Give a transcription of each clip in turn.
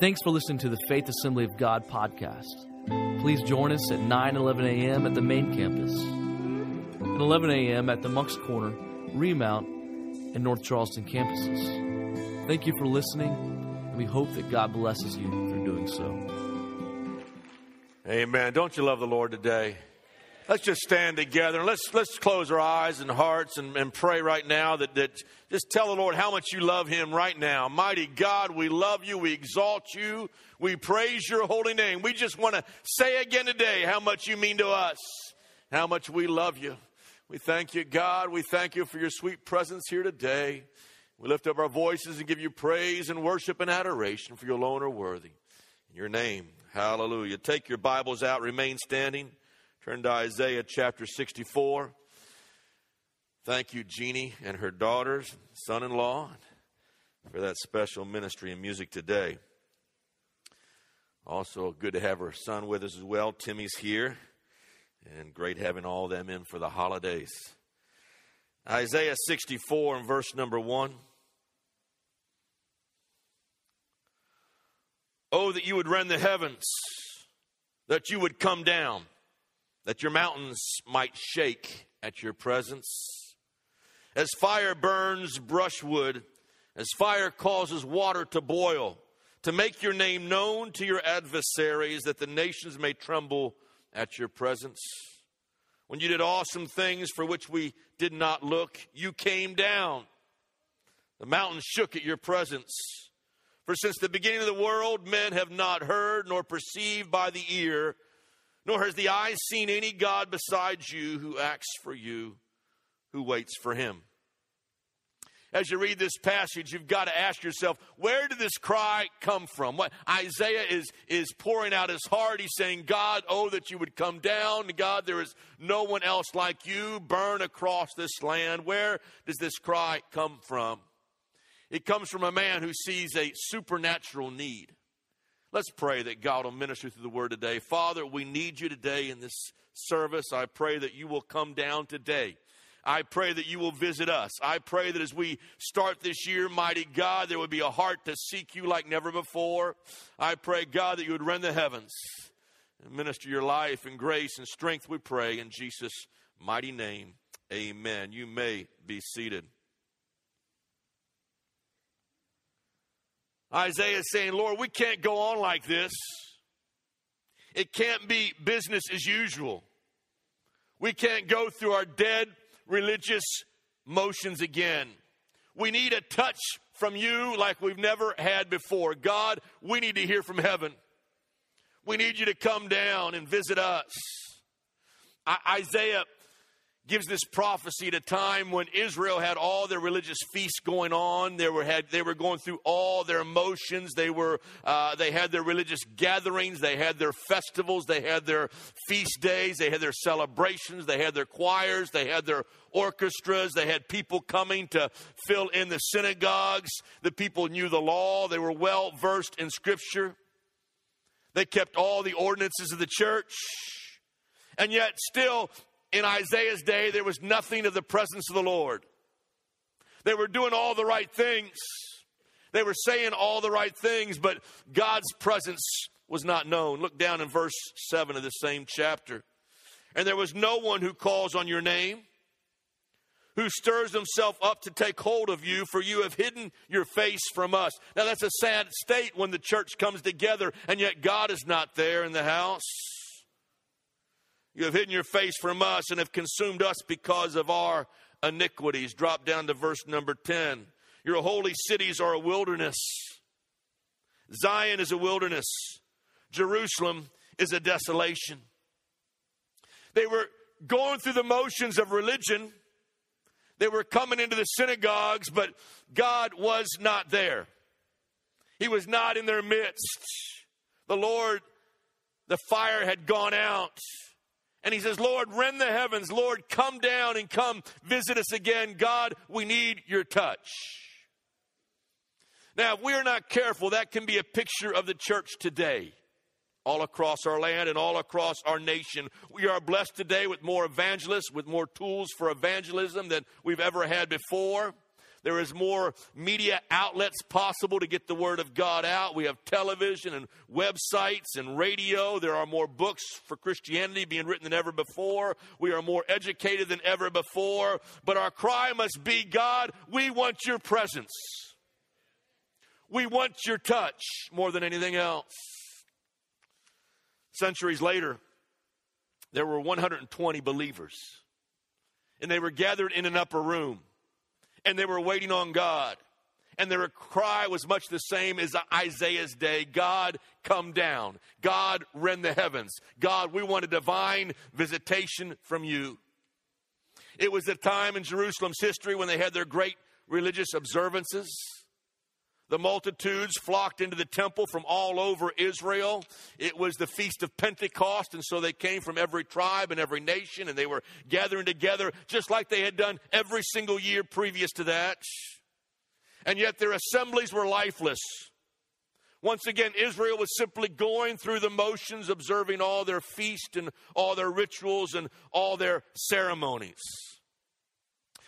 Thanks for listening to the Faith Assembly of God podcast. Please join us at 9 11 a.m. at the main campus, and 11 a.m. at the Moncks Corner, Remount, and North Charleston campuses. Thank you for listening, and we hope that God blesses you through doing so. Amen. Don't you love the Lord today? Let's just stand together and let's let's close our eyes and hearts and, and pray right now that, that just tell the Lord how much you love him right now. Mighty God, we love you, we exalt you, we praise your holy name. We just want to say again today how much you mean to us, how much we love you. We thank you, God. We thank you for your sweet presence here today. We lift up our voices and give you praise and worship and adoration for you alone are worthy. In your name, hallelujah. Take your Bibles out, remain standing. Turn to Isaiah chapter 64. Thank you, Jeannie and her daughters, son in law, for that special ministry and music today. Also, good to have her son with us as well. Timmy's here, and great having all them in for the holidays. Isaiah 64 and verse number 1. Oh, that you would rend the heavens, that you would come down that your mountains might shake at your presence. As fire burns brushwood, as fire causes water to boil, to make your name known to your adversaries, that the nations may tremble at your presence. When you did awesome things for which we did not look, you came down. The mountains shook at your presence. For since the beginning of the world, men have not heard nor perceived by the ear nor has the eye seen any God besides you who acts for you, who waits for him. As you read this passage, you've got to ask yourself, where did this cry come from? What Isaiah is, is pouring out his heart. He's saying, God, oh, that you would come down. God, there is no one else like you. Burn across this land. Where does this cry come from? It comes from a man who sees a supernatural need. Let's pray that God will minister through the word today. Father, we need you today in this service. I pray that you will come down today. I pray that you will visit us. I pray that as we start this year, mighty God, there would be a heart to seek you like never before. I pray, God, that you would rend the heavens and minister your life and grace and strength, we pray in Jesus' mighty name. Amen. You may be seated. Isaiah is saying, Lord, we can't go on like this. It can't be business as usual. We can't go through our dead religious motions again. We need a touch from you like we've never had before. God, we need to hear from heaven. We need you to come down and visit us. I- Isaiah gives this prophecy at a time when Israel had all their religious feasts going on. They were had they were going through all their emotions. They were uh, they had their religious gatherings. They had their festivals. They had their feast days. They had their celebrations. They had their choirs. They had their orchestras. They had people coming to fill in the synagogues. The people knew the law. They were well versed in Scripture. They kept all the ordinances of the church. And yet, still, in Isaiah's day, there was nothing of the presence of the Lord. They were doing all the right things, they were saying all the right things, but God's presence was not known. Look down in verse 7 of the same chapter. And there was no one who calls on your name, who stirs himself up to take hold of you, for you have hidden your face from us. Now, that's a sad state when the church comes together and yet God is not there in the house. You have hidden your face from us and have consumed us because of our iniquities. Drop down to verse number 10. Your holy cities are a wilderness. Zion is a wilderness. Jerusalem is a desolation. They were going through the motions of religion. They were coming into the synagogues, but God was not there. He was not in their midst. The Lord, the fire had gone out. And he says, Lord, rend the heavens. Lord, come down and come visit us again. God, we need your touch. Now, if we're not careful, that can be a picture of the church today, all across our land and all across our nation. We are blessed today with more evangelists, with more tools for evangelism than we've ever had before. There is more media outlets possible to get the word of God out. We have television and websites and radio. There are more books for Christianity being written than ever before. We are more educated than ever before. But our cry must be God, we want your presence. We want your touch more than anything else. Centuries later, there were 120 believers, and they were gathered in an upper room and they were waiting on God. And their cry was much the same as Isaiah's day God, come down. God, rend the heavens. God, we want a divine visitation from you. It was a time in Jerusalem's history when they had their great religious observances. The multitudes flocked into the temple from all over Israel. It was the feast of Pentecost, and so they came from every tribe and every nation, and they were gathering together just like they had done every single year previous to that. And yet their assemblies were lifeless. Once again, Israel was simply going through the motions, observing all their feast and all their rituals and all their ceremonies.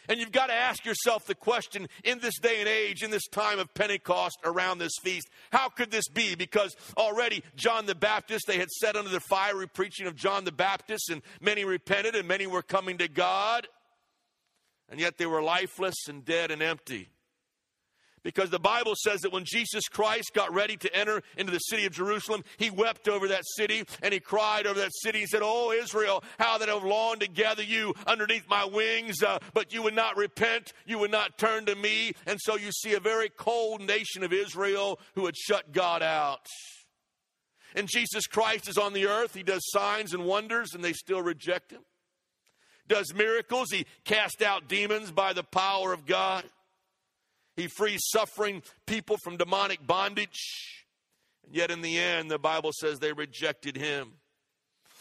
And you've got to ask yourself the question in this day and age, in this time of Pentecost around this feast, how could this be? Because already John the Baptist, they had set under the fiery preaching of John the Baptist, and many repented and many were coming to God. And yet they were lifeless and dead and empty. Because the Bible says that when Jesus Christ got ready to enter into the city of Jerusalem, he wept over that city and he cried over that city. He said, Oh, Israel, how that I've longed to gather you underneath my wings, uh, but you would not repent, you would not turn to me. And so you see a very cold nation of Israel who had shut God out. And Jesus Christ is on the earth. He does signs and wonders, and they still reject him. Does miracles. He cast out demons by the power of God. He frees suffering people from demonic bondage. And yet, in the end, the Bible says they rejected him.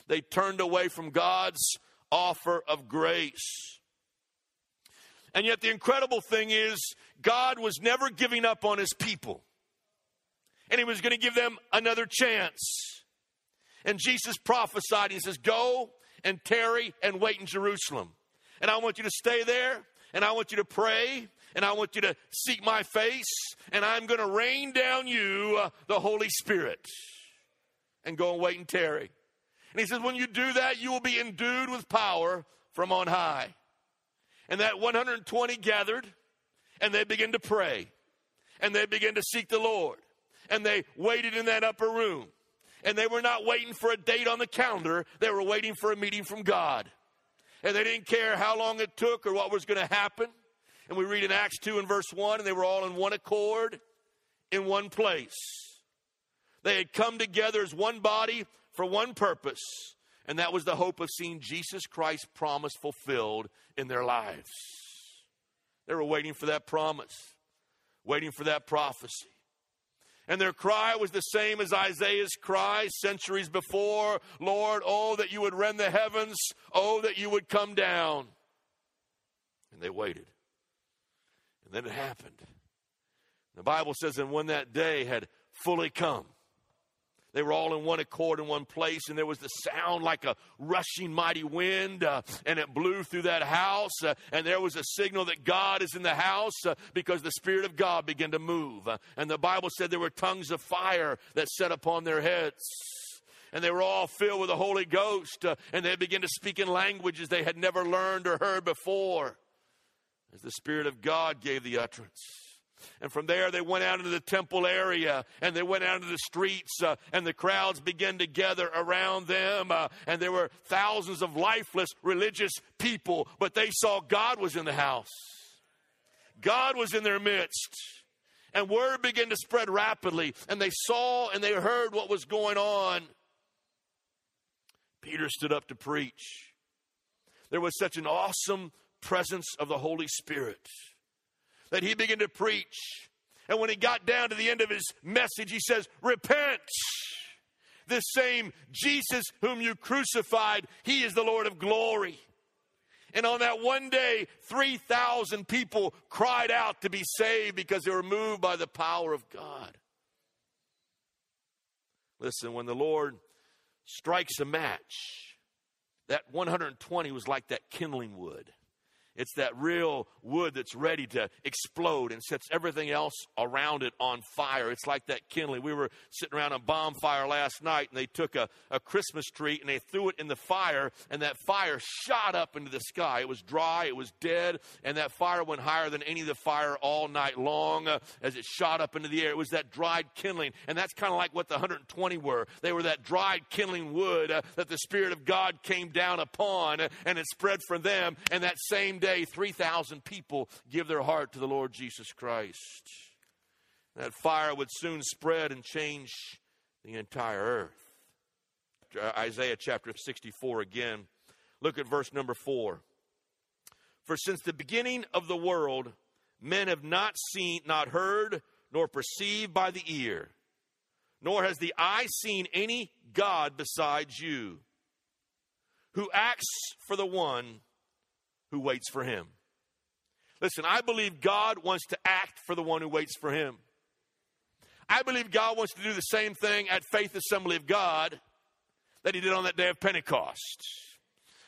They turned away from God's offer of grace. And yet, the incredible thing is, God was never giving up on his people. And he was going to give them another chance. And Jesus prophesied, he says, Go and tarry and wait in Jerusalem. And I want you to stay there, and I want you to pray, and I want you to seek my face, and I'm going to rain down you uh, the Holy Spirit. And go and wait and tarry. And he says, when you do that, you will be endued with power from on high. And that 120 gathered, and they began to pray, and they began to seek the Lord, and they waited in that upper room. And they were not waiting for a date on the calendar, they were waiting for a meeting from God. And they didn't care how long it took or what was going to happen. And we read in Acts 2 and verse 1, and they were all in one accord in one place. They had come together as one body for one purpose, and that was the hope of seeing Jesus Christ's promise fulfilled in their lives. They were waiting for that promise, waiting for that prophecy. And their cry was the same as Isaiah's cry centuries before Lord, oh, that you would rend the heavens, oh, that you would come down. And they waited. And then it happened. The Bible says, and when that day had fully come, they were all in one accord in one place, and there was the sound like a rushing mighty wind, uh, and it blew through that house. Uh, and there was a signal that God is in the house uh, because the Spirit of God began to move. Uh, and the Bible said there were tongues of fire that set upon their heads. And they were all filled with the Holy Ghost, uh, and they began to speak in languages they had never learned or heard before as the Spirit of God gave the utterance. And from there, they went out into the temple area and they went out into the streets, uh, and the crowds began to gather around them. Uh, and there were thousands of lifeless religious people, but they saw God was in the house. God was in their midst. And word began to spread rapidly, and they saw and they heard what was going on. Peter stood up to preach. There was such an awesome presence of the Holy Spirit. That he began to preach. And when he got down to the end of his message, he says, Repent. This same Jesus whom you crucified, he is the Lord of glory. And on that one day, 3,000 people cried out to be saved because they were moved by the power of God. Listen, when the Lord strikes a match, that 120 was like that kindling wood It's that real wood that's ready to explode and sets everything else around it on fire. It's like that kindling. We were sitting around a bonfire last night and they took a, a Christmas tree and they threw it in the fire and that fire shot up into the sky. It was dry, it was dead, and that fire went higher than any of the fire all night long uh, as it shot up into the air. It was that dried kindling. And that's kind of like what the 120 were. They were that dried kindling wood uh, that the Spirit of God came down upon uh, and it spread from them. And that same day, 3,000 people give their heart to the Lord Jesus Christ. That fire would soon spread and change the entire earth. Uh, Isaiah chapter 64 again. Look at verse number 4. For since the beginning of the world, men have not seen, not heard, nor perceived by the ear, nor has the eye seen any God besides you, who acts for the one who waits for him. Listen, I believe God wants to act for the one who waits for him. I believe God wants to do the same thing at Faith Assembly of God that he did on that day of Pentecost.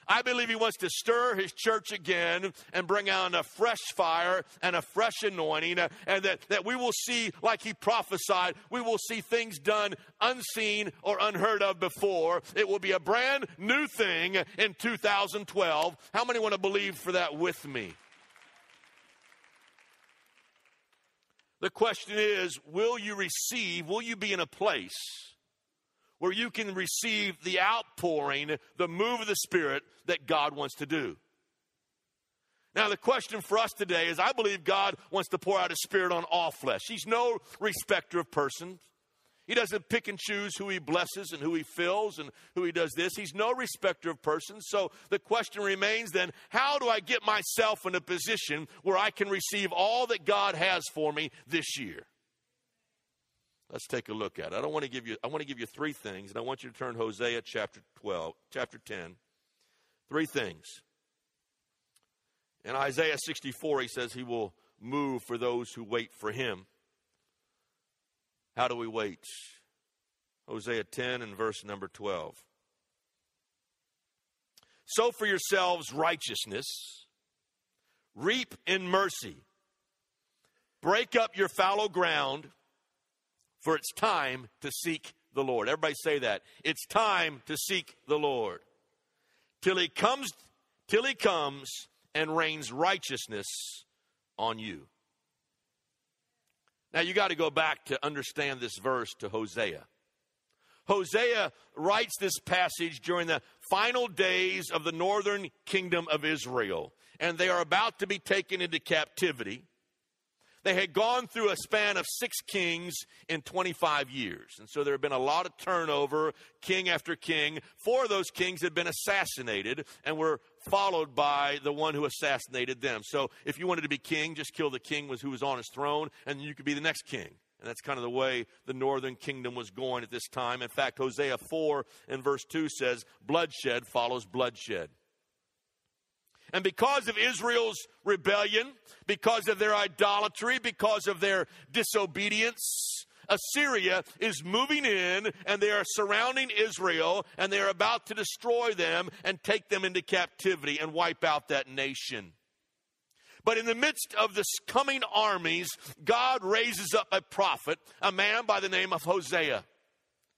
I believe he wants to stir his church again and bring out a fresh fire and a fresh anointing, uh, and that, that we will see, like he prophesied, we will see things done unseen or unheard of before. It will be a brand new thing in 2012. How many want to believe for that with me? The question is will you receive, will you be in a place? Where you can receive the outpouring, the move of the Spirit that God wants to do. Now, the question for us today is I believe God wants to pour out His Spirit on all flesh. He's no respecter of persons. He doesn't pick and choose who He blesses and who He fills and who He does this. He's no respecter of persons. So the question remains then how do I get myself in a position where I can receive all that God has for me this year? Let's take a look at it. I don't want to give you I want to give you three things and I want you to turn Hosea chapter 12, chapter 10. Three things. In Isaiah 64 he says he will move for those who wait for him. How do we wait? Hosea 10 and verse number 12. Sow for yourselves righteousness, reap in mercy, break up your fallow ground for it's time to seek the Lord. Everybody say that. It's time to seek the Lord. Till he comes till he comes and rains righteousness on you. Now you got to go back to understand this verse to Hosea. Hosea writes this passage during the final days of the northern kingdom of Israel, and they are about to be taken into captivity. They had gone through a span of six kings in 25 years. And so there had been a lot of turnover, king after king. Four of those kings had been assassinated and were followed by the one who assassinated them. So if you wanted to be king, just kill the king who was on his throne, and you could be the next king. And that's kind of the way the northern kingdom was going at this time. In fact, Hosea 4 and verse 2 says, bloodshed follows bloodshed. And because of Israel's rebellion, because of their idolatry, because of their disobedience, Assyria is moving in and they are surrounding Israel and they are about to destroy them and take them into captivity and wipe out that nation. But in the midst of this coming armies, God raises up a prophet, a man by the name of Hosea.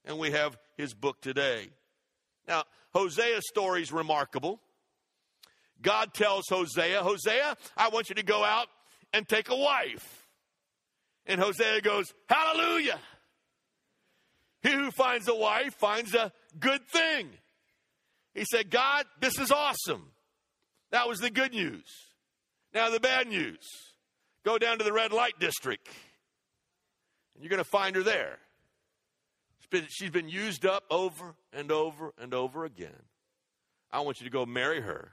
And we have his book today. Now, Hosea's story is remarkable. God tells Hosea, Hosea, I want you to go out and take a wife. And Hosea goes, Hallelujah. He who finds a wife finds a good thing. He said, God, this is awesome. That was the good news. Now, the bad news go down to the red light district, and you're going to find her there. She's been, used up over and over and over again. I want you to go marry her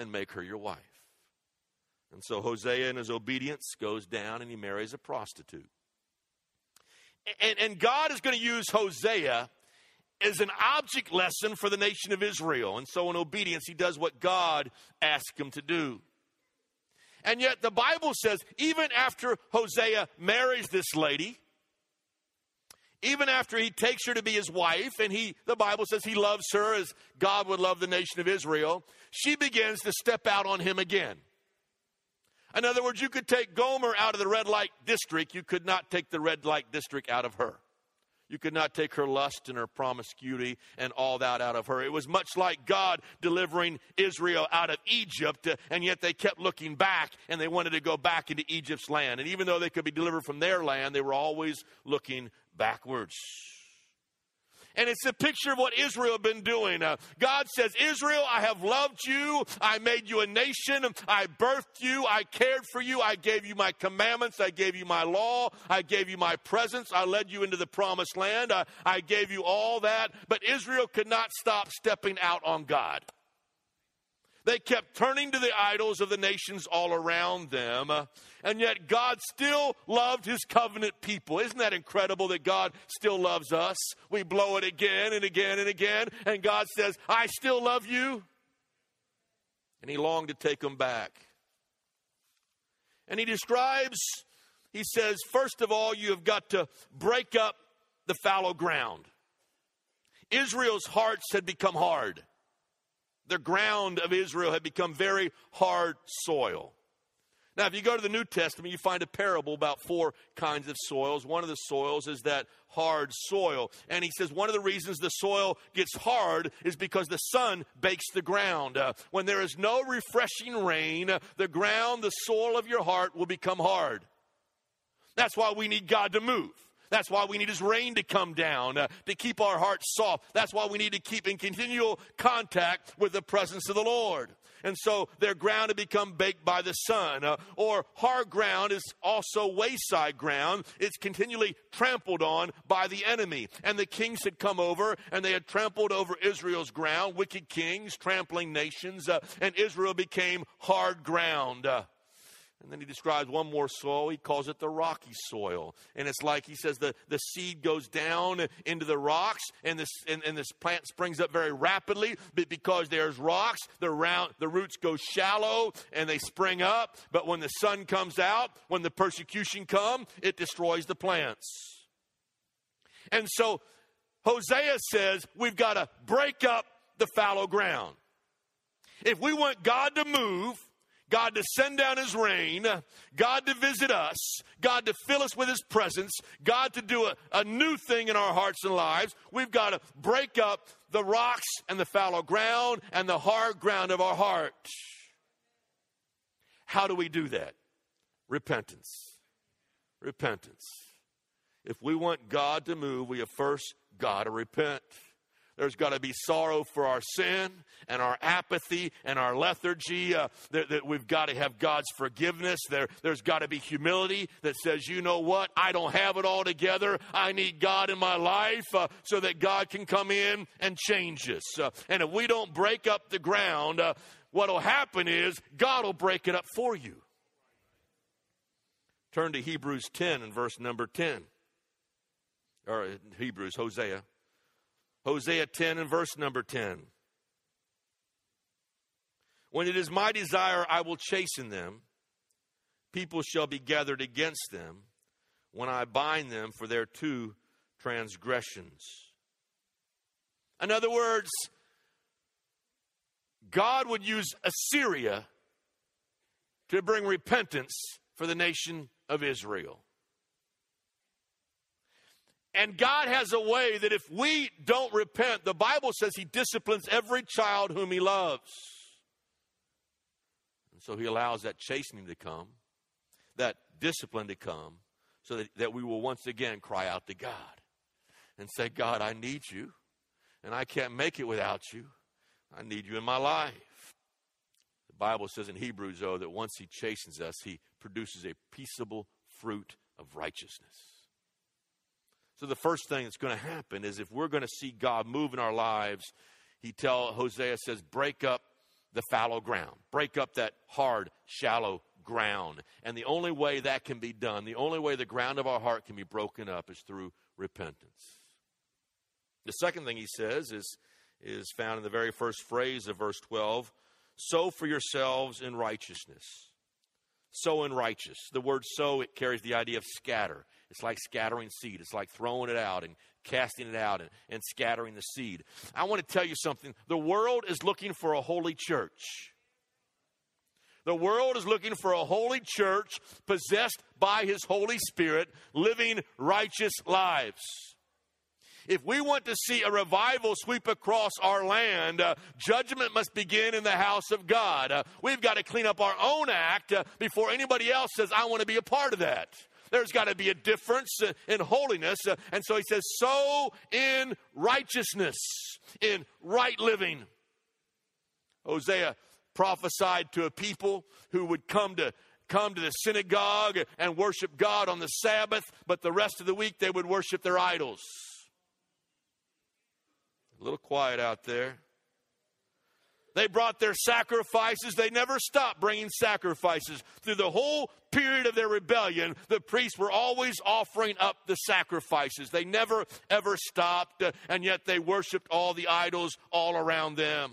and make her your wife. And so Hosea, in his obedience, goes down and he marries a prostitute. And, and God is going to use Hosea as an object lesson for the nation of Israel. And so, in obedience, he does what God asked him to do. And yet, the Bible says, even after Hosea marries this lady, even after he takes her to be his wife, and he, the Bible says he loves her as God would love the nation of Israel, she begins to step out on him again. In other words, you could take Gomer out of the red light district, you could not take the red light district out of her. You could not take her lust and her promiscuity and all that out of her. It was much like God delivering Israel out of Egypt, uh, and yet they kept looking back and they wanted to go back into Egypt's land. And even though they could be delivered from their land, they were always looking backwards. And it's a picture of what Israel had been doing. Uh, God says, Israel, I have loved you. I made you a nation. I birthed you. I cared for you. I gave you my commandments. I gave you my law. I gave you my presence. I led you into the promised land. I, I gave you all that. But Israel could not stop stepping out on God. They kept turning to the idols of the nations all around them, uh, and yet God still loved his covenant people. Isn't that incredible that God still loves us? We blow it again and again and again, and God says, I still love you. And he longed to take them back. And he describes, he says, first of all, you have got to break up the fallow ground. Israel's hearts had become hard the ground of Israel had become very hard soil. Now, if you go to the New Testament, you find a parable about four kinds of soils. One of the soils is that hard soil. And he says one of the reasons the soil gets hard is because the sun bakes the ground. Uh, when there is no refreshing rain, uh, the ground, the soil of your heart will become hard. That's why we need God to move. That's why we need His rain to come down uh, to keep our hearts soft. That's why we need to keep in continual contact with the presence of the Lord. And so their ground had become baked by the sun. Uh, or hard ground is also wayside ground. It's continually trampled on by the enemy. And the kings had come over and they had trampled over Israel's ground, wicked kings trampling nations, uh, and Israel became hard ground. And then he describes one more soil. He calls it the rocky soil. And it's like he says the, the seed goes down into the rocks and this, and, and this plant springs up very rapidly. But because there's rocks, the, round, the roots go shallow and they spring up. But when the sun comes out, when the persecution comes, it destroys the plants. And so Hosea says we've got to break up the fallow ground. If we want God to move, God to send down His rain, God to visit us, God to fill us with His presence, God to do a, a new thing in our hearts and lives, we've got to break up the rocks and the fallow ground and the hard ground of our heart. How do we do that? Repentance. Repentance. If we want God to move, we have first got to repent. There's got to be sorrow for our sin and our apathy and our lethargy. Uh, that, that, we've got to have God's forgiveness. There, there's got to be humility that says, you know what? I don't have it all together. I need God in my life uh, so that God can come in and change us. Uh, and if we don't break up the ground, uh, what will happen is God will break it up for you. Turn to Hebrews 10 and verse number 10. Or Hebrews, Hosea. Hosea 10 and verse number 10. When it is my desire, I will chasten them. People shall be gathered against them when I bind them for their two transgressions. In other words, God would use Assyria to bring repentance for the nation of Israel. And God has a way that if we don't repent, the Bible says He disciplines every child whom He loves. And so He allows that chastening to come, that discipline to come, so that, that we will once again cry out to God and say, God, I need you, and I can't make it without you. I need you in my life. The Bible says in Hebrews, though, that once He chastens us, He produces a peaceable fruit of righteousness. So the first thing that's going to happen is if we're going to see God move in our lives, he tell Hosea says, break up the fallow ground, break up that hard, shallow ground. And the only way that can be done, the only way the ground of our heart can be broken up is through repentance. The second thing he says is, is found in the very first phrase of verse 12 sow for yourselves in righteousness. Sow in righteous. The word sow, it carries the idea of scatter It's like scattering seed. It's like throwing it out and casting it out and, and scattering the seed. I want to tell you something. The world is looking for a holy church. The world is looking for a holy church possessed by His Holy Spirit, living righteous lives. If we want to see a revival sweep across our land, uh, judgment must begin in the house of God. Uh, we've got to clean up our own act uh, before anybody else says, I want to be a part of that. There's got to be a difference uh, in holiness. Uh, and so he says, sow in righteousness, in right living. Hosea prophesied to a people who would come to come to the synagogue and worship God on the Sabbath, but the rest of the week they would worship their idols. A little quiet out there. They brought their sacrifices. They never stopped bringing sacrifices. Through the whole period of their rebellion, the priests were always offering up the sacrifices. They never, ever stopped, uh, and yet they worshiped all the idols all around them.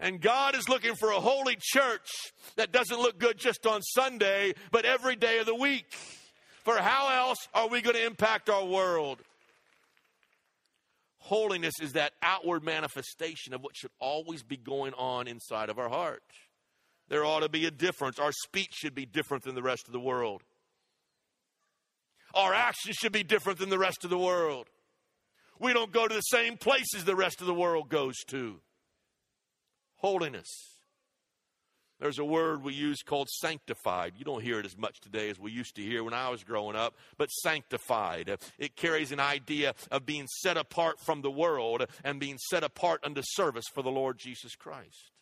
And God is looking for a holy church that doesn't look good just on Sunday, but every day of the week. For how else are we going to impact our world? Holiness is that outward manifestation of what should always be going on inside of our heart. There ought to be a difference. Our speech should be different than the rest of the world. Our actions should be different than the rest of the world. We don't go to the same places the rest of the world goes to holiness. There's a word we use called sanctified. You don't hear it as much today as we used to hear when I was growing up, but sanctified. It carries an idea of being set apart from the world and being set apart unto service for the Lord Jesus Christ.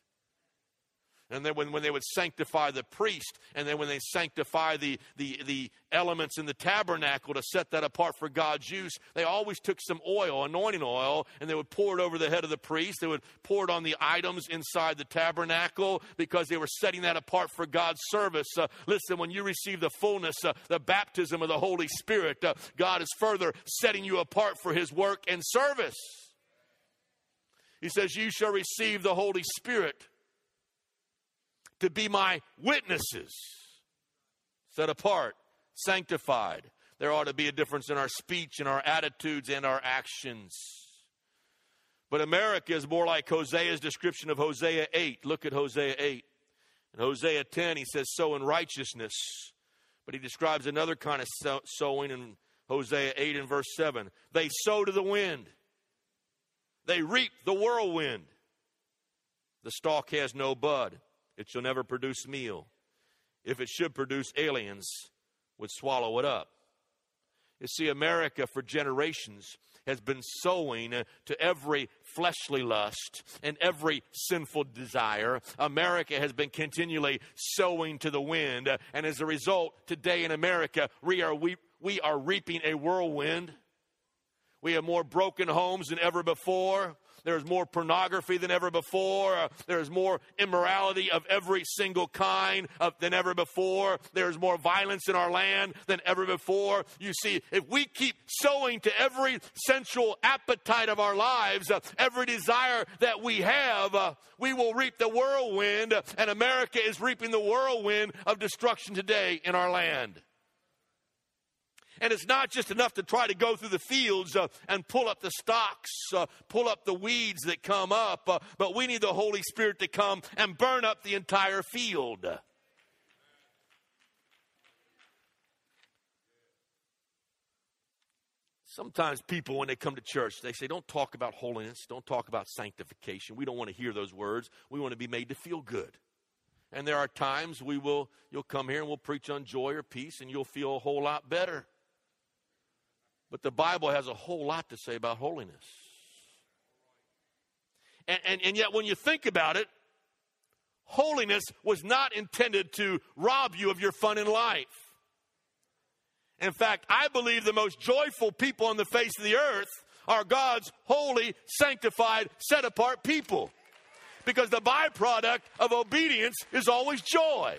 And then when, when they would sanctify the priest, and then when they sanctify the, the, the elements in the tabernacle to set that apart for God's use, they always took some oil, anointing oil, and they would pour it over the head of the priest. They would pour it on the items inside the tabernacle because they were setting that apart for God's service. Uh, listen, when you receive the fullness, uh, the baptism of the Holy Spirit, uh, God is further setting you apart for his work and service. He says, You shall receive the Holy Spirit to be my witnesses, set apart, sanctified. There ought to be a difference in our speech and our attitudes and our actions. But America is more like Hosea's description of Hosea 8. Look at Hosea 8. In Hosea 10, he says, sow in righteousness. But he describes another kind of sowing in Hosea 8 and verse 7. They sow to the wind, they reap the whirlwind. The stalk has no bud. It shall never produce meal. If it should produce, aliens would swallow it up. You see, America for generations has been sowing to every fleshly lust and every sinful desire. America has been continually sowing to the wind. And as a result, today in America, we are, we, we are reaping a whirlwind. We have more broken homes than ever before. There's more pornography than ever before. There's more immorality of every single kind of, than ever before. There's more violence in our land than ever before. You see, if we keep sowing to every sensual appetite of our lives, uh, every desire that we have, uh, we will reap the whirlwind, and America is reaping the whirlwind of destruction today in our land. And it's not just enough to try to go through the fields uh, and pull up the stalks, uh, pull up the weeds that come up, uh, but we need the Holy Spirit to come and burn up the entire field. Sometimes people, when they come to church, they say, Don't talk about holiness, don't talk about sanctification. We don't want to hear those words. We want to be made to feel good. And there are times we will, you'll come here and we'll preach on joy or peace, and you'll feel a whole lot better. But the Bible has a whole lot to say about holiness. And, and, and, yet, when you think about it, holiness was not intended to rob you of your fun in life. In fact, I believe the most joyful people on the face of the earth are God's holy, sanctified, set apart people. Because the byproduct of obedience is always joy.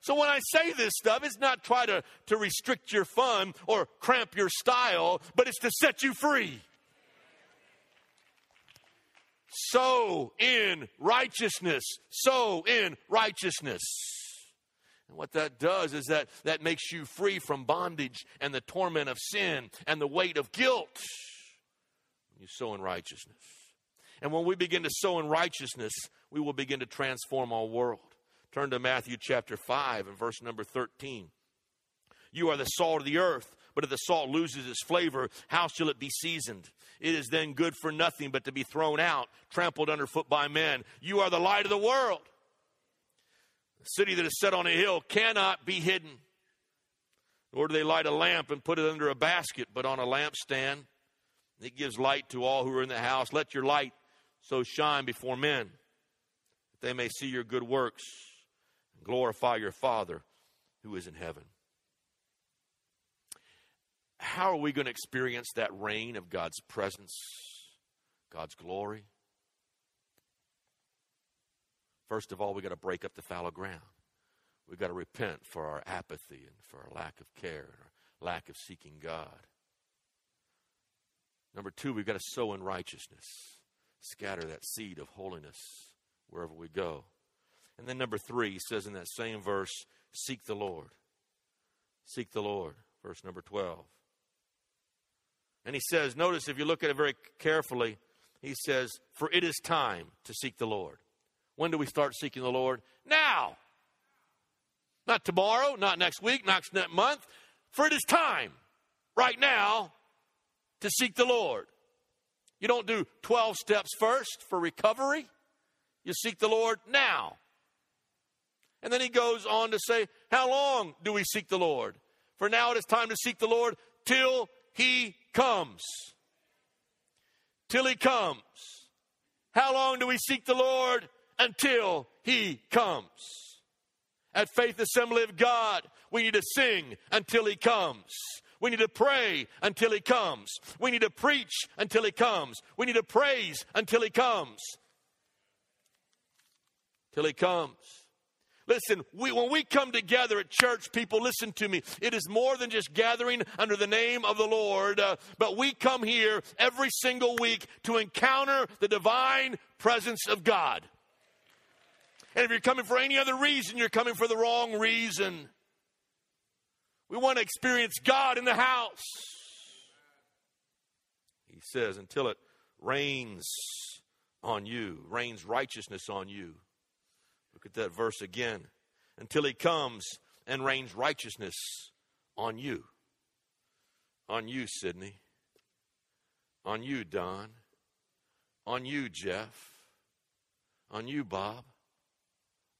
So when I say this stuff, it's not try to, to restrict your fun or cramp your style, but it's to set you free. Sow in righteousness. Sow in righteousness. And what that does is that that makes you free from bondage and the torment of sin and the weight of guilt. You sow in righteousness. And when we begin to sow in righteousness, we will begin to transform our world. Turn to Matthew chapter 5 and verse number 13. You are the salt of the earth, but if the salt loses its flavor, how shall it be seasoned? It is then good for nothing but to be thrown out, trampled underfoot by men. You are the light of the world. A city that is set on a hill cannot be hidden. Nor do they light a lamp and put it under a basket, but on a lampstand. It gives light to all who are in the house. Let your light so shine before men, that they may see your good works glorify your Father who is in heaven. How are we going to experience that reign of God's presence, God's glory? First of all, we've got to break up the fallow ground. We've got to repent for our apathy and for our lack of care and our lack of seeking God. Number two, we've got to sow in righteousness, scatter that seed of holiness wherever we go. And then number three, he says in that same verse, seek the Lord. Seek the Lord, verse number 12. And he says, notice if you look at it very carefully, he says, For it is time to seek the Lord. When do we start seeking the Lord? Now. Not tomorrow, not next week, not next month. For it is time, right now, to seek the Lord. You don't do 12 steps first for recovery. You seek the Lord now. And then he goes on to say, How long do we seek the Lord? For now it is time to seek the Lord till he comes. Till he comes. How long do we seek the Lord? Until he comes. At Faith Assembly of God, we need to sing until he comes. We need to pray until he comes. We need to preach until he comes. We need to praise until he comes. Till he comes. Listen, we, when we come together at church, people, listen to me. It is more than just gathering under the name of the Lord, uh, but we come here every single week to encounter the divine presence of God. And if you're coming for any other reason, you're coming for the wrong reason. We want to experience God in the house. He says, until it rains on you, rains righteousness on you. At that verse again. Until he comes and rains righteousness on you. On you, Sydney. On you, Don. On you, Jeff. On you, Bob.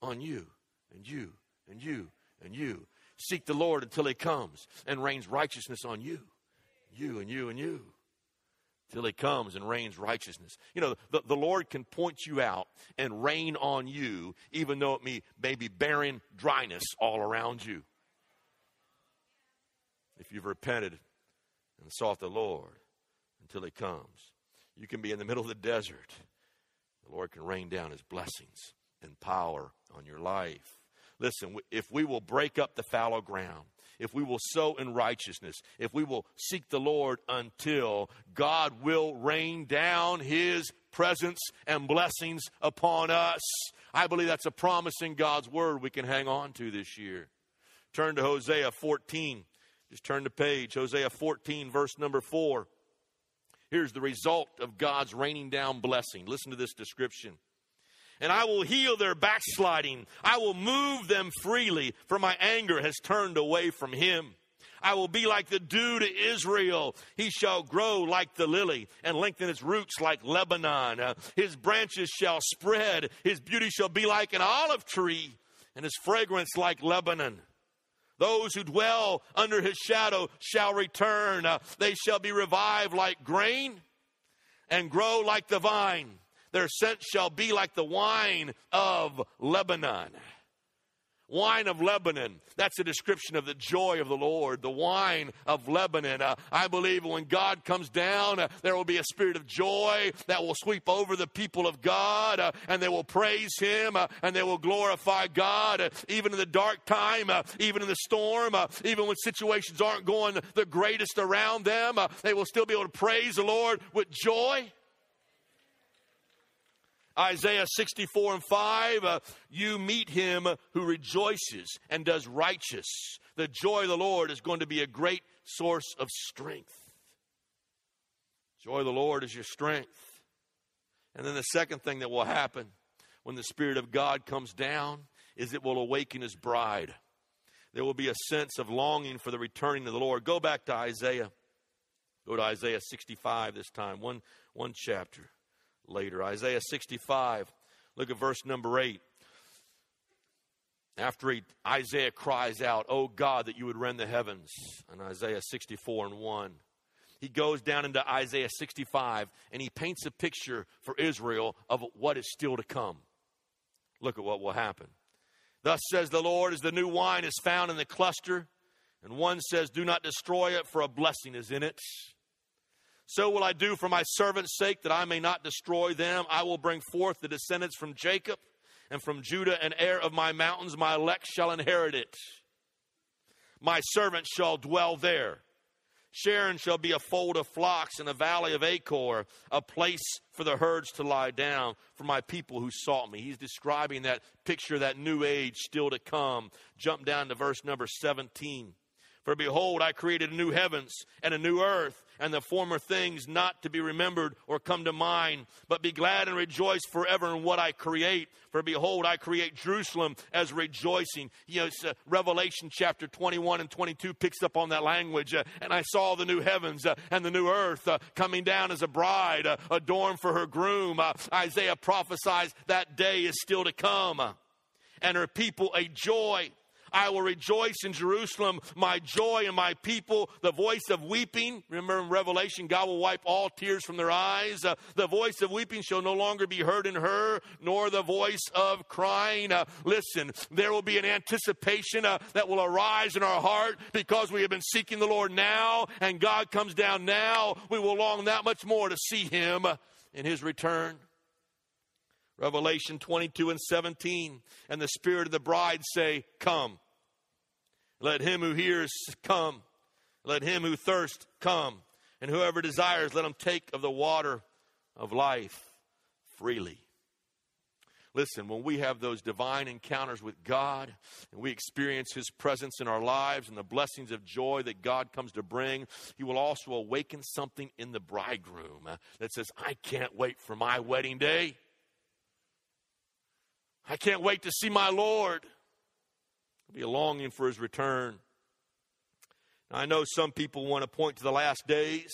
On you, and you, and you, and you. Seek the Lord until he comes and rains righteousness on you. You, and you, and you till he comes and rains righteousness. You know, the, the Lord can point you out and rain on you, even though it may, may be barren dryness all around you. If you've repented and sought the Lord until he comes, you can be in the middle of the desert. The Lord can rain down his blessings and power on your life. Listen, if we will break up the fallow ground, if we will sow in righteousness, if we will seek the Lord until God will rain down his presence and blessings upon us. I believe that's a promise in God's word we can hang on to this year. Turn to Hosea 14. Just turn the page. Hosea 14, verse number 4. Here's the result of God's raining down blessing. Listen to this description and I will heal their backsliding. I will move them freely, for my anger has turned away from him. I will be like the dew to Israel. He shall grow like the lily and lengthen its roots like Lebanon. Uh, his branches shall spread. His beauty shall be like an olive tree and his fragrance like Lebanon. Those who dwell under his shadow shall return. Uh, they shall be revived like grain and grow like the vine. Their scent shall be like the wine of Lebanon. Wine of Lebanon. That's a description of the joy of the Lord, the wine of Lebanon. Uh, I believe when God comes down, uh, there will be a spirit of joy that will sweep over the people of God, uh, and they will praise Him uh, and they will glorify God, uh, even in the dark time, uh, even in the storm, even when situations aren't going the greatest around them. they will still be able to praise the Lord with joy. Isaiah 64 and 5, uh, you meet him who rejoices and does righteous. The joy of the Lord is going to be a great source of strength. Joy of the Lord is your strength. And then the second thing that will happen when the Spirit of God comes down is it will awaken his bride. There will be a sense of longing for the returning of the Lord. Go back to Isaiah. Go to Isaiah 65 this time, one, one chapter later. Isaiah 65, look at verse number 8. After he, Isaiah cries out, Oh God, that you would rend the heavens, in Isaiah 64 and 1 he goes down into Isaiah 65 and he paints a picture for Israel of what is still to come. Look at what will happen. Thus says the Lord, as the new wine is found in the cluster, and one says, Do not destroy it, for a blessing is in it. So will I do for my servant's sake, that I may not destroy them. I will bring forth the descendants from Jacob, and from Judah an heir of my mountains. My elect shall inherit it. My servant shall dwell there. Sharon shall be a fold of flocks in a valley of Achor, a place for the herds to lie down for my people who sought me. He's describing that picture, that new age still to come. Jump down to verse number 17. For behold, I created a new heavens and a new earth, and the former things not to be remembered or come to mind, but be glad and rejoice forever in what I create. For behold, I create Jerusalem as rejoicing. You know, uh, Revelation chapter 21 and 22 picks up on that language. Uh, and I saw the new heavens uh, and the new earth uh, coming down as a bride, uh, adorned for her groom. Uh, Isaiah prophesies that day is still to come. and her people a joy I will rejoice in Jerusalem, my joy and my people. The voice of weeping, remember in Revelation, God will wipe all tears from their eyes. Uh, the voice of weeping shall no longer be heard in her, nor the voice of crying. Uh, listen, there will be an anticipation uh, that will arise in our heart because we have been seeking the Lord now, and God comes down now. We will long that much more to see Him in His return. Revelation 22 and 17. And the Spirit of the bride say, Come. Let him who hears come. Let him who thirsts come. And whoever desires, let him take of the water of life freely. Listen, when we have those divine encounters with God and we experience His presence in our lives and the blessings of joy that God comes to bring, He will also awaken something in the bridegroom uh, that says, I can't wait for my wedding day. I can't wait to see my Lord. There'll be a longing for his return. Now, I know some people want to point to the last days.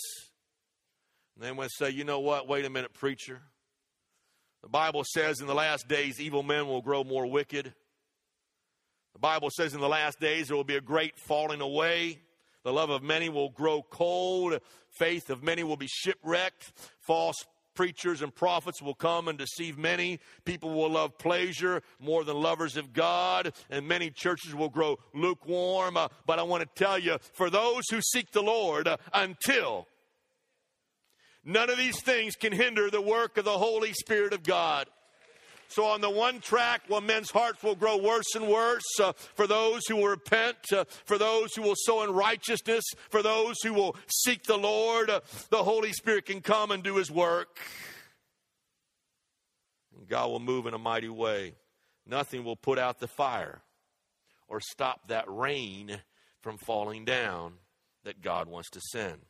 And they want to say, you know what? Wait a minute, preacher. The Bible says in the last days, evil men will grow more wicked. The Bible says in the last days there will be a great falling away. The love of many will grow cold. Faith of many will be shipwrecked. False preachers and prophets will come and deceive many. People will love pleasure more than lovers of God, and many churches will grow lukewarm. Uh, but I want to tell you, for those who seek the Lord uh, until none of these things can hinder the work of the Holy Spirit of God. So, on the one track, well, men's hearts will grow worse and worse uh, for those who will repent, uh, for those who will sow in righteousness, for those who will seek the Lord. Uh, the Holy Spirit can come and do His work. And God will move in a mighty way. Nothing will put out the fire or stop that rain from falling down that God wants to send.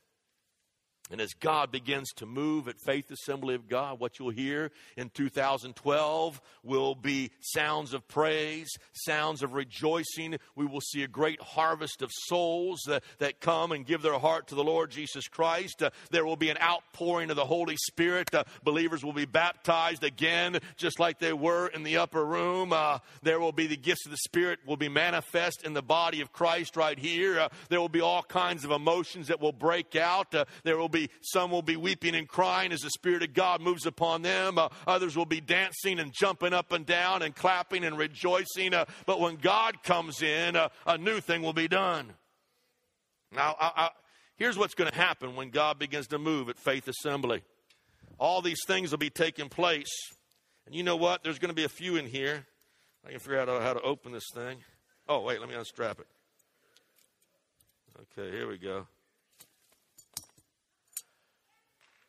And as God begins to move at Faith Assembly of God, what you'll hear in 2012 will be sounds of praise, sounds of rejoicing. We will see a great harvest of souls that, that come and give their heart to the Lord Jesus Christ. Uh, there will be an outpouring of the Holy Spirit. Uh, believers will be baptized again, just like they were in the upper room. Uh, there will be the gifts of the Spirit will be manifest in the body of Christ right here. Uh, there will be all kinds of emotions that will break out. Uh, there will be some will be weeping and crying as the Spirit of God moves upon them. Uh, others will be dancing and jumping up and down and clapping and rejoicing. Uh, but when God comes in, uh, a new thing will be done. Now, I, I, here's what's going to happen when God begins to move at Faith Assembly. All these things will be taking place. And you know what? There's going to be a few in here. I can figure out how to open this thing. Oh, wait, let me unstrap it. Okay, here we go.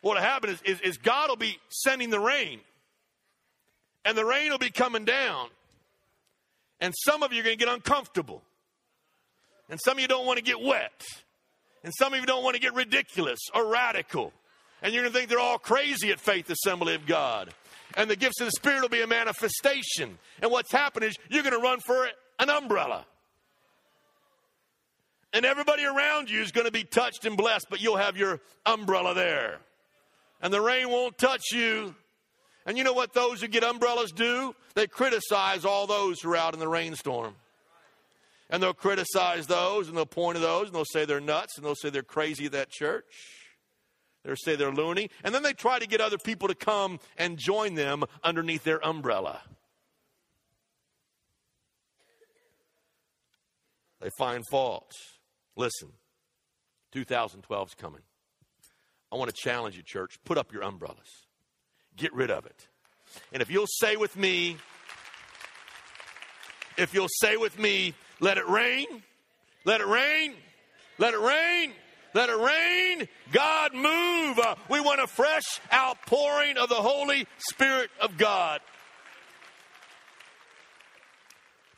What'll happen is, is, is God will be sending the rain. And the rain will be coming down. And some of you are going to get uncomfortable. And some of you don't want to get wet. And some of you don't want to get ridiculous or radical. And you're going to think they're all crazy at Faith Assembly of God. And the gifts of the Spirit will be a manifestation. And what's happening is you're going to run for an umbrella. And everybody around you is going to be touched and blessed, but you'll have your umbrella there. And the rain won't touch you. And you know what those who get umbrellas do? They criticize all those who are out in the rainstorm. And they'll criticize those and they'll point to those and they'll say they're nuts and they'll say they're crazy at that church. They'll say they're loony. And then they try to get other people to come and join them underneath their umbrella. They find fault. Listen, 2012 is coming. I want to challenge you, church. Put up your umbrellas, get rid of it. And if you'll say with me, if you'll say with me, let it rain, let it rain, let it rain, let it rain, God move. Uh, we want a fresh outpouring of the Holy Spirit of God.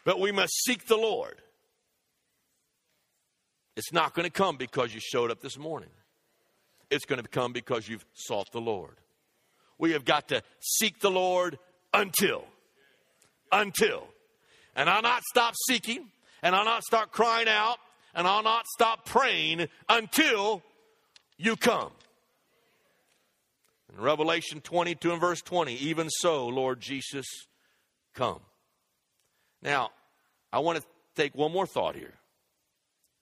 But we must seek the Lord. It's not going to come because you showed up this morning. It's going to come because you've sought the Lord. We have got to seek the Lord until, until. And I'll not stop seeking, and I'll not start crying out, and I'll not stop praying until you come. In Revelation 22 and verse 20, even so, Lord Jesus, come. Now, I want to take one more thought here.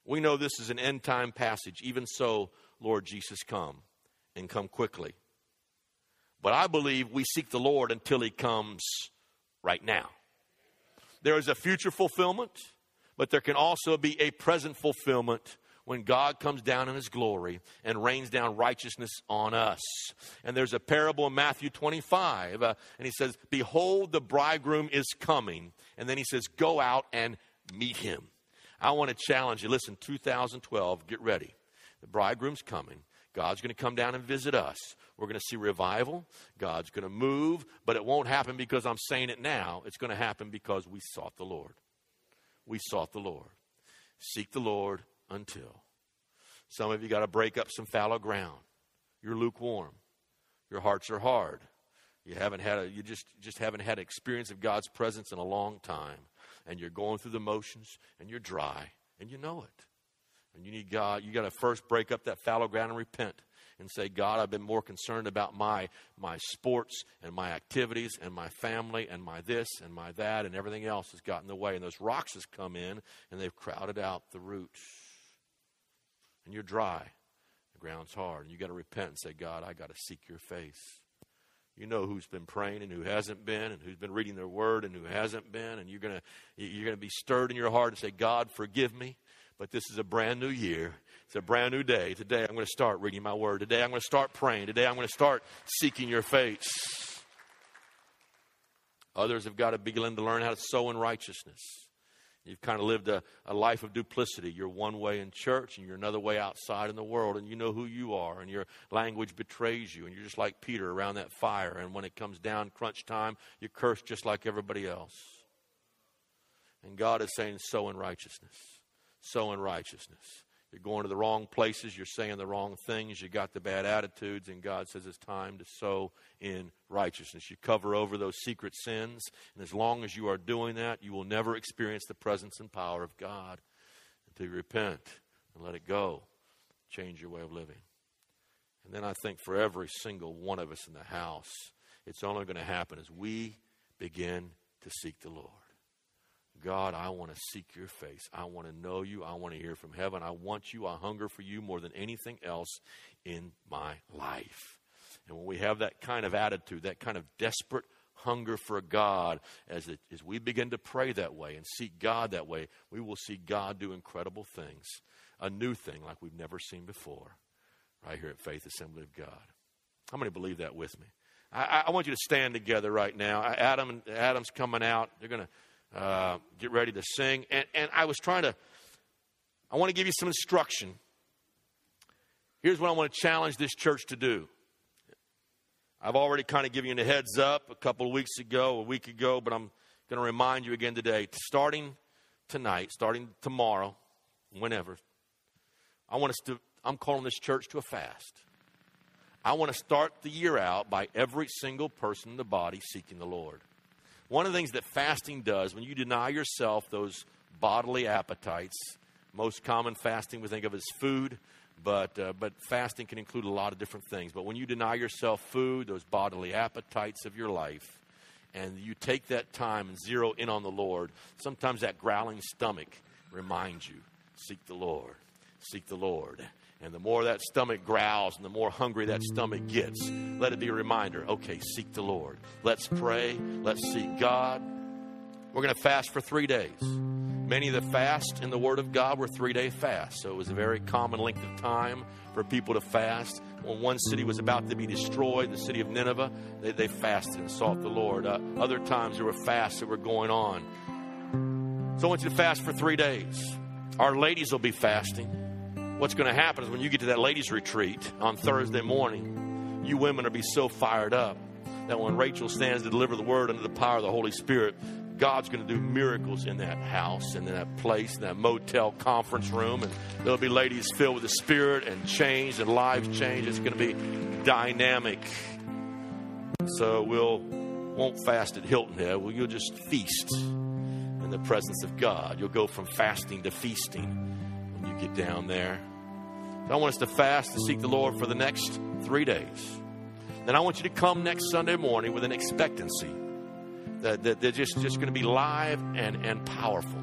We know this is an end time passage. Even so, Lord Jesus, come and come quickly. But I believe we seek the Lord until he comes right now. There is a future fulfillment, but there can also be a present fulfillment when God comes down in his glory and rains down righteousness on us. And there's a parable in Matthew 25, uh, and he says, Behold, the bridegroom is coming. And then he says, Go out and meet him. I want to challenge you. Listen, 2012, get ready. The bridegroom's coming. God's going to come down and visit us. We're going to see revival. God's going to move, but it won't happen because I'm saying it now. It's going to happen because we sought the Lord. We sought the Lord. Seek the Lord until. Some of you got to break up some fallow ground. You're lukewarm. Your hearts are hard. You haven't had a, you just just haven't had experience of God's presence in a long time and you're going through the motions and you're dry and you know it. And you need God, you got to first break up that fallow ground and repent and say, God, I've been more concerned about my my sports and my activities and my family and my this and my that and everything else has gotten in the way. And those rocks has come in and they've crowded out the roots. And you're dry. The ground's hard. And you got to repent and say, God, I got to seek your face. You know who's been praying and who hasn't been, and who's been reading their word and who hasn't been, and you're gonna you're gonna be stirred in your heart and say, God, forgive me. But this is a brand new year. It's a brand new day. Today I'm going to start reading my word. Today I'm going to start praying. Today I'm going to start seeking your face. Others have got to begin to learn how to sow in righteousness. You've kind of lived a, a life of duplicity. You're one way in church and you're another way outside in the world, and you know who you are, and your language betrays you, and you're just like Peter around that fire. And when it comes down crunch time, you curse just like everybody else. And God is saying, sow in righteousness. Sow in righteousness. You're going to the wrong places. You're saying the wrong things. You got the bad attitudes. And God says it's time to sow in righteousness. You cover over those secret sins. And as long as you are doing that, you will never experience the presence and power of God until you repent and let it go. Change your way of living. And then I think for every single one of us in the house, it's only going to happen as we begin to seek the Lord. God, I want to seek your face. I want to know you. I want to hear from heaven. I want you. I hunger for you more than anything else in my life. And when we have that kind of attitude, that kind of desperate hunger for God, as, it, as we begin to pray that way and seek God that way, we will see God do incredible things, a new thing like we've never seen before, right here at Faith Assembly of God. How many believe that with me? I, I want you to stand together right now. Adam, Adam's coming out. They're going to uh, get ready to sing. And, and I was trying to, I want to give you some instruction. Here's what I want to challenge this church to do. I've already kind of given you a heads up a couple of weeks ago, a week ago, but I'm going to remind you again today. Starting tonight, starting tomorrow, whenever, I want us to, I'm calling this church to a fast. I want to start the year out by every single person in the body seeking the Lord. One of the things that fasting does, when you deny yourself those bodily appetites, most common fasting we think of as food, but, uh, but fasting can include a lot of different things. But when you deny yourself food, those bodily appetites of your life, and you take that time and zero in on the Lord, sometimes that growling stomach reminds you seek the Lord, seek the Lord. And the more that stomach growls and the more hungry that stomach gets, let it be a reminder okay, seek the Lord. Let's pray. Let's seek God. We're going to fast for three days. Many of the fasts in the Word of God were three day fasts. So it was a very common length of time for people to fast. When one city was about to be destroyed, the city of Nineveh, they, they fasted and sought the Lord. Uh, other times there were fasts that were going on. So I want you to fast for three days. Our ladies will be fasting. What's going to happen is when you get to that ladies' retreat on Thursday morning, you women will be so fired up that when Rachel stands to deliver the word under the power of the Holy Spirit, God's going to do miracles in that house and in that place, in that motel conference room. And there'll be ladies filled with the Spirit and changed and lives changed. It's going to be dynamic. So we'll won't fast at Hilton Head. Well, you'll just feast in the presence of God. You'll go from fasting to feasting get down there. So I want us to fast to seek the Lord for the next three days. Then I want you to come next Sunday morning with an expectancy that, that they're just, just going to be live and, and powerful.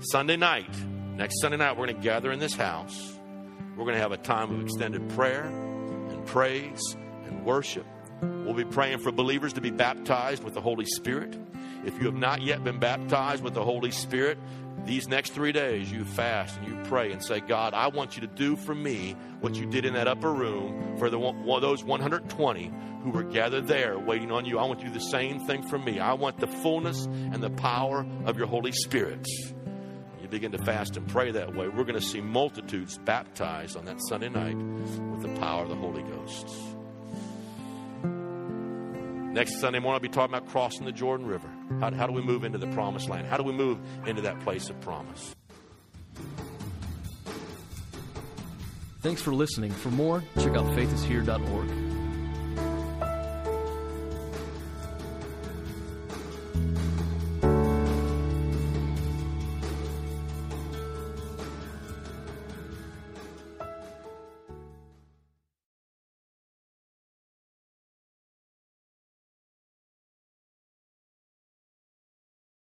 Sunday night, next Sunday night, we're going to gather in this house. We're going to have a time of extended prayer and praise and worship. We'll be praying for believers to be baptized with the Holy Spirit. If you have not yet been baptized with the Holy Spirit, these next three days you fast and you pray and say, God, I want you to do for me what you did in that upper room for the one, those 120 who were gathered there waiting on you. I want you to do the same thing for me. I want the fullness and the power of your Holy Spirit. You begin to fast and pray that way. We're going to see multitudes baptized on that Sunday night with the power of the Holy Ghost. Next Sunday morning, I'll be talking about crossing the Jordan River. How, how do we move into the promised land? How do we move into that place of promise? Thanks for listening. For more, check out faithishere.org.